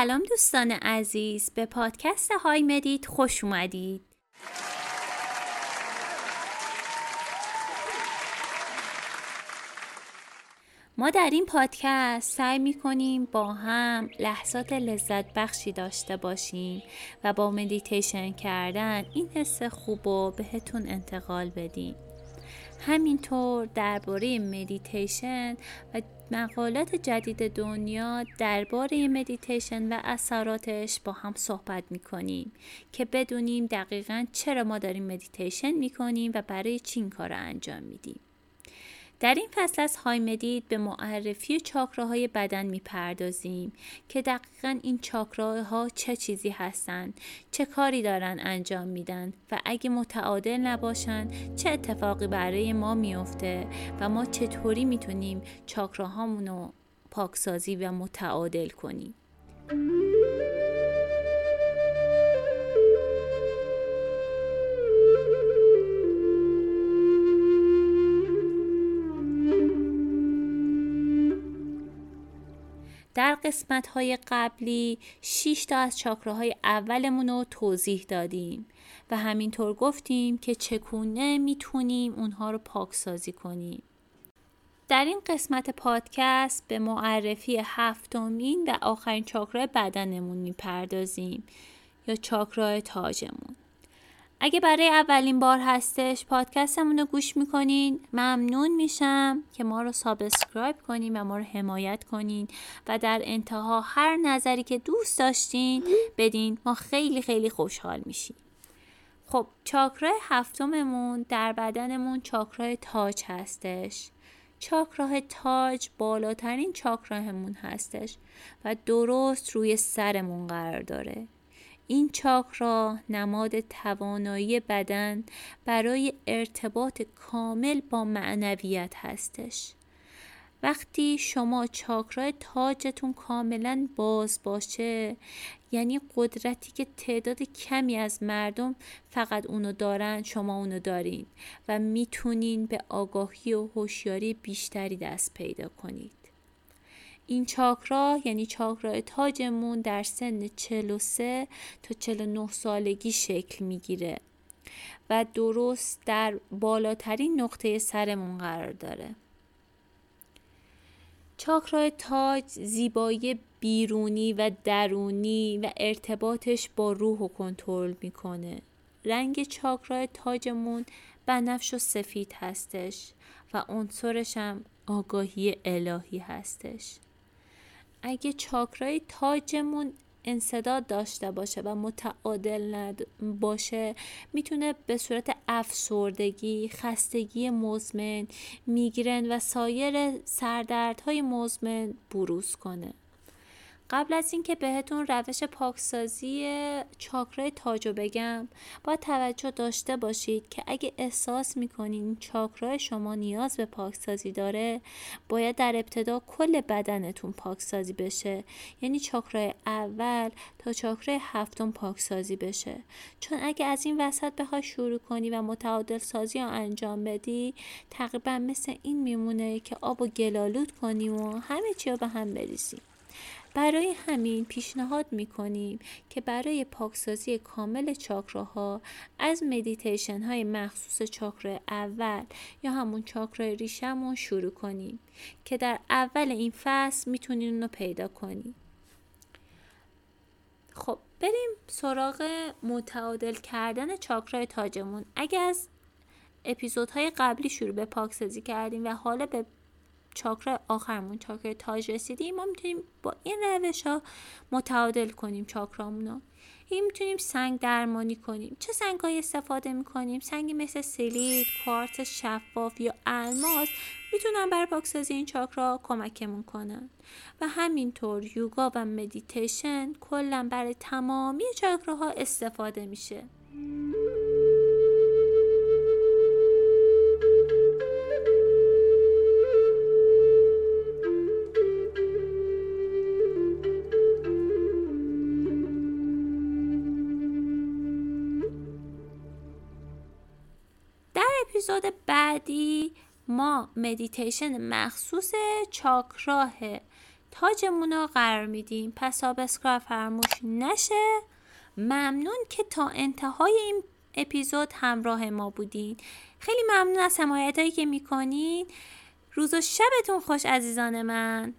سلام دوستان عزیز. به پادکست های مدید خوش اومدید. ما در این پادکست سعی می کنیم با هم لحظات لذت بخشی داشته باشیم و با مدیتیشن کردن این حس خوب رو بهتون انتقال بدیم. همینطور درباره مدیتیشن و مقالات جدید دنیا درباره مدیتیشن و اثراتش با هم صحبت می‌کنیم که بدونیم دقیقا چرا ما داریم مدیتیشن می‌کنیم و برای چی این کار انجام میدیم. در این فصل از های مدید به معرفی چاکراهای بدن می‌پردازیم که دقیقا این چاکراها چه چیزی هستند چه کاری دارن انجام میدن و اگه متعادل نباشن چه اتفاقی برای ما میفته و ما چطوری می‌تونیم چاکراهامون رو پاکسازی و متعادل کنیم. قسمت های قبلی 6 تا از چاکراهای اولمون رو توضیح دادیم و همینطور گفتیم که چگونه می‌تونیم اونها رو پاکسازی کنیم. در این قسمت پادکست به معرفی هفتمین و آخرین چاکرای بدنمون می‌پردازیم یا چاکرای تاجمون. اگه برای اولین بار هستش پادکستمون رو گوش می‌کنین. ممنون میشم که ما رو subscribe کنین و ما رو حمایت کنین و در انتها هر نظری که دوست داشتین بدین. ما خیلی خیلی خوشحال میشیم. خب چاکرای هفتممون در بدنمون چاکرای تاج هستش. چاکراه تاج بالاترین چاکراهمون هستش و درست روی سرمون قرار داره. این چاکرا نماد توانایی بدن برای ارتباط کامل با معنویت هستش. وقتی شما چاکرای تاجتون کاملا باز باشه یعنی قدرتی که تعداد کمی از مردم فقط اونو دارن شما اونو دارین و می‌تونین به آگاهی و هوشیاری بیشتری دست پیدا کنید. این چاکرا یعنی چاکرا تاجمون در سن 43 تا 49 سالگی شکل می‌گیره و درست در بالاترین نقطه سرمون قرار داره. چاکرا تاج زیبایی بیرونی و درونی و ارتباطش با روح و کنترل می‌کنه. رنگ چاکرا تاجمون بنفش و سفید هستش و عنصرش هم آگاهی الهی هستش. اگه چاکرای تاجمون انصداد داشته باشه و متعادل باشه می‌تونه به صورت افسردگی، خستگی مزمن، میگرن و سایر سردردهای مزمن بروز کنه. قبل از اینکه بهتون روش پاکسازی چاکرای تاجو بگم با توجه داشته باشید که اگه احساس می‌کنین چاکرای شما نیاز به پاکسازی داره باید در ابتدا کل بدنتون پاکسازی بشه. یعنی چاکرای اول تا چاکرای هفتم پاکسازی بشه. چون اگه از این وسط بخوای شروع کنی و متعادل سازی رو انجام بدی تقریبا مثل این میمونه که آب و گلالود کنیم و همه چی رو به هم بریزیم برای همین پیشنهاد می کنیم که برای پاکسازی کامل چاکراها از مدیتیشن های مخصوص چاکرا اول یا همون چاکرا ریشمون شروع کنیم که در اول این فصل می‌تونید اونو پیدا کنید. خب بریم سراغ متعادل کردن چاکرای تاجمون اگه از اپیزودهای قبلی شروع به پاکسازی کردیم و حالا به چاکرا آخرمون چاکرا تاج رسیدیم. ما می‌تونیم با این روش ها متعادل کنیم چاکرامون رو. این می‌تونیم سنگ درمانی کنیم. چه سنگ های استفاده می‌کنیم؟ سنگی مثل سیلید کوارتز شفاف یا الماس می‌تونن برای پاکسازی این چاکرا کمکمون کنن. و همینطور یوگا و مدیتیشن کلا برای تمامی چاکراها استفاده میشه. اپیزود بعدی ما مدیتیشن مخصوص چاکرای تاجمون رو قرار میدیم. پس subscribe فراموش نشه. ممنون که تا انتهای این اپیزود همراه ما بودین. خیلی ممنون از حمایت هایی که می‌کنین. روز و شبتون خوش عزیزان من.